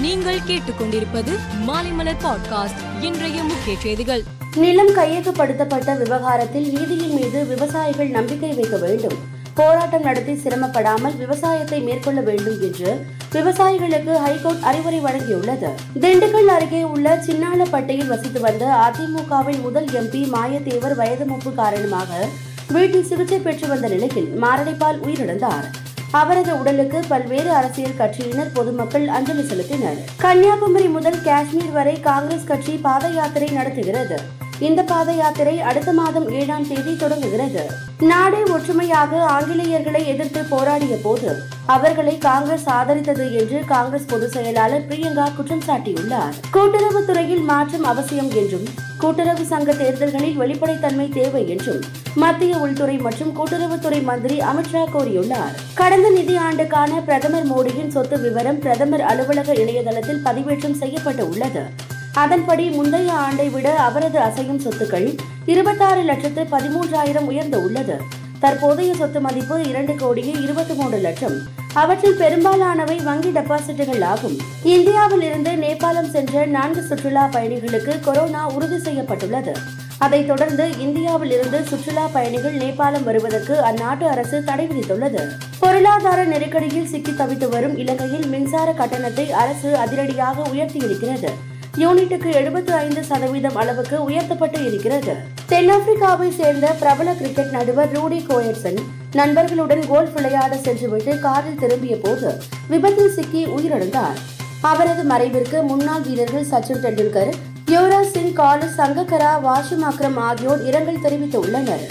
நீங்கள் கேட்டுக்கொண்டிருப்பது மாலைமலர் பாட்காஸ்ட் இன்றைய முக்கிய செய்திகள். நிலம் கையகப்படுத்தப்பட்ட விவகாரத்தில் நீதியின் மீது விவசாயிகள் நம்பிக்கை வைக்க வேண்டும். போராட்டம் நடத்தி சிரமப்படாமல் விவசாயத்தை மேற்கொள்ள வேண்டும் என்று விவசாயிகளுக்கு ஹைகோர்ட் அறிவுரை வழங்கியுள்ளது. திண்டுக்கல் அருகே உள்ள சின்னாளப்பட்டியில் வசித்து வந்த அதிமுகவின் முதல் எம்பி மாயத்தேவர் வயது மூப்பு காரணமாக வீட்டில் சிகிச்சை பெற்று வந்த நிலையில் மாரடைப்பால் உயிரிழந்தார். அவரது உடலுக்கு பல்வேறு அரசியல் கட்சியினர் பொதுமக்கள் அஞ்சலி செலுத்தினர். கன்னியாகுமரி முதல் காஷ்மீர் வரை காங்கிரஸ் கட்சி பாத யாத்திரை நடத்துகிறது. இந்த பாத யாத்திரை அடுத்த மாதம் ஏழாம் தேதி தொடங்குகிறது. நாடே ஒற்றுமையாக ஆங்கிலேயர்களை எதிர்த்து போராடிய போது அவர்களை காங்கிரஸ் ஆதரித்தது என்று காங்கிரஸ் பொதுச் செயலாளர் பிரியங்கா குற்றம் சாட்டியுள்ளார். கூட்டுறவுத்துறையில் மாற்றம் அவசியம் என்றும் கூட்டுறவு சங்க தேர்தல்களில் வெளிப்படைத்தன்மை தேவை என்றும் மத்திய உள்துறை மற்றும் கூட்டுறவுத்துறை மந்திரி அமித்ஷா கூறியுள்ளார். கடந்த நிதி ஆண்டுக்கான பிரதமர் மோடியின் சொத்து விவரம் பிரதமர் அலுவலக இணையதளத்தில் பதிவேற்றம் செய்யப்பட்டு உள்ளது. அதன்படி முந்தைய ஆண்டை விட அவரது அசையும் சொத்துக்கள் இருபத்தாறு லட்சத்து பதிமூன்றாயிரம் உயர்ந்து உள்ளது. தற்போதைய சொத்து மதிப்பு இரண்டு கோடியே இருபத்தி மூன்று லட்சம். அவற்றில் பெரும்பாலானவை வங்கி டெபாசிட்டுகள் ஆகும். இந்தியாவில் இருந்து நேபாளம் சென்ற நான்கு சுற்றுலா பயணிகளுக்கு கொரோனா உறுதி செய்யப்பட்டுள்ளது. அதைத் தொடர்ந்து இந்தியாவில் இருந்து சுற்றுலா பயணிகள் நேபாளம் வருவதற்கு அந்நாட்டு அரசு தடை விதித்துள்ளது. பொருளாதார நெருக்கடியில் சிக்கி தவித்து வரும் இலங்கையில் மின்சார கட்டணத்தை அரசு அதிரடியாக உயர்த்தியிருக்கிறது. யூனிட்டுக்கு எழுபத்தி ஐந்து சதவீதம் அளவுக்கு உயர்த்தப்பட்டு இருக்கிறது. தென்னாப்பிரிக்காவை சேர்ந்த பிரபல கிரிக்கெட் நடுவர் ரூடி கோயட்சன் நண்பர்களுடன் கோல்ஃப் விளையாட சென்றுவிட்டு காரில் திரும்பிய போது விபத்தில் சிக்கி உயிரிழந்தார். அவரது மறைவிற்கு முன்னாள் வீரர்கள் சச்சின் டெண்டுல்கர் யுவராஜ் சிங் காலு சங்கக்கரா வாஷிம் அக்ரம் ஆகியோர் இரங்கல் தெரிவித்துள்ளனர்.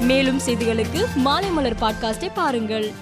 மேலும் செய்திகளுக்கு மாலை மலர் பாட்காஸ்டை பாருங்கள்.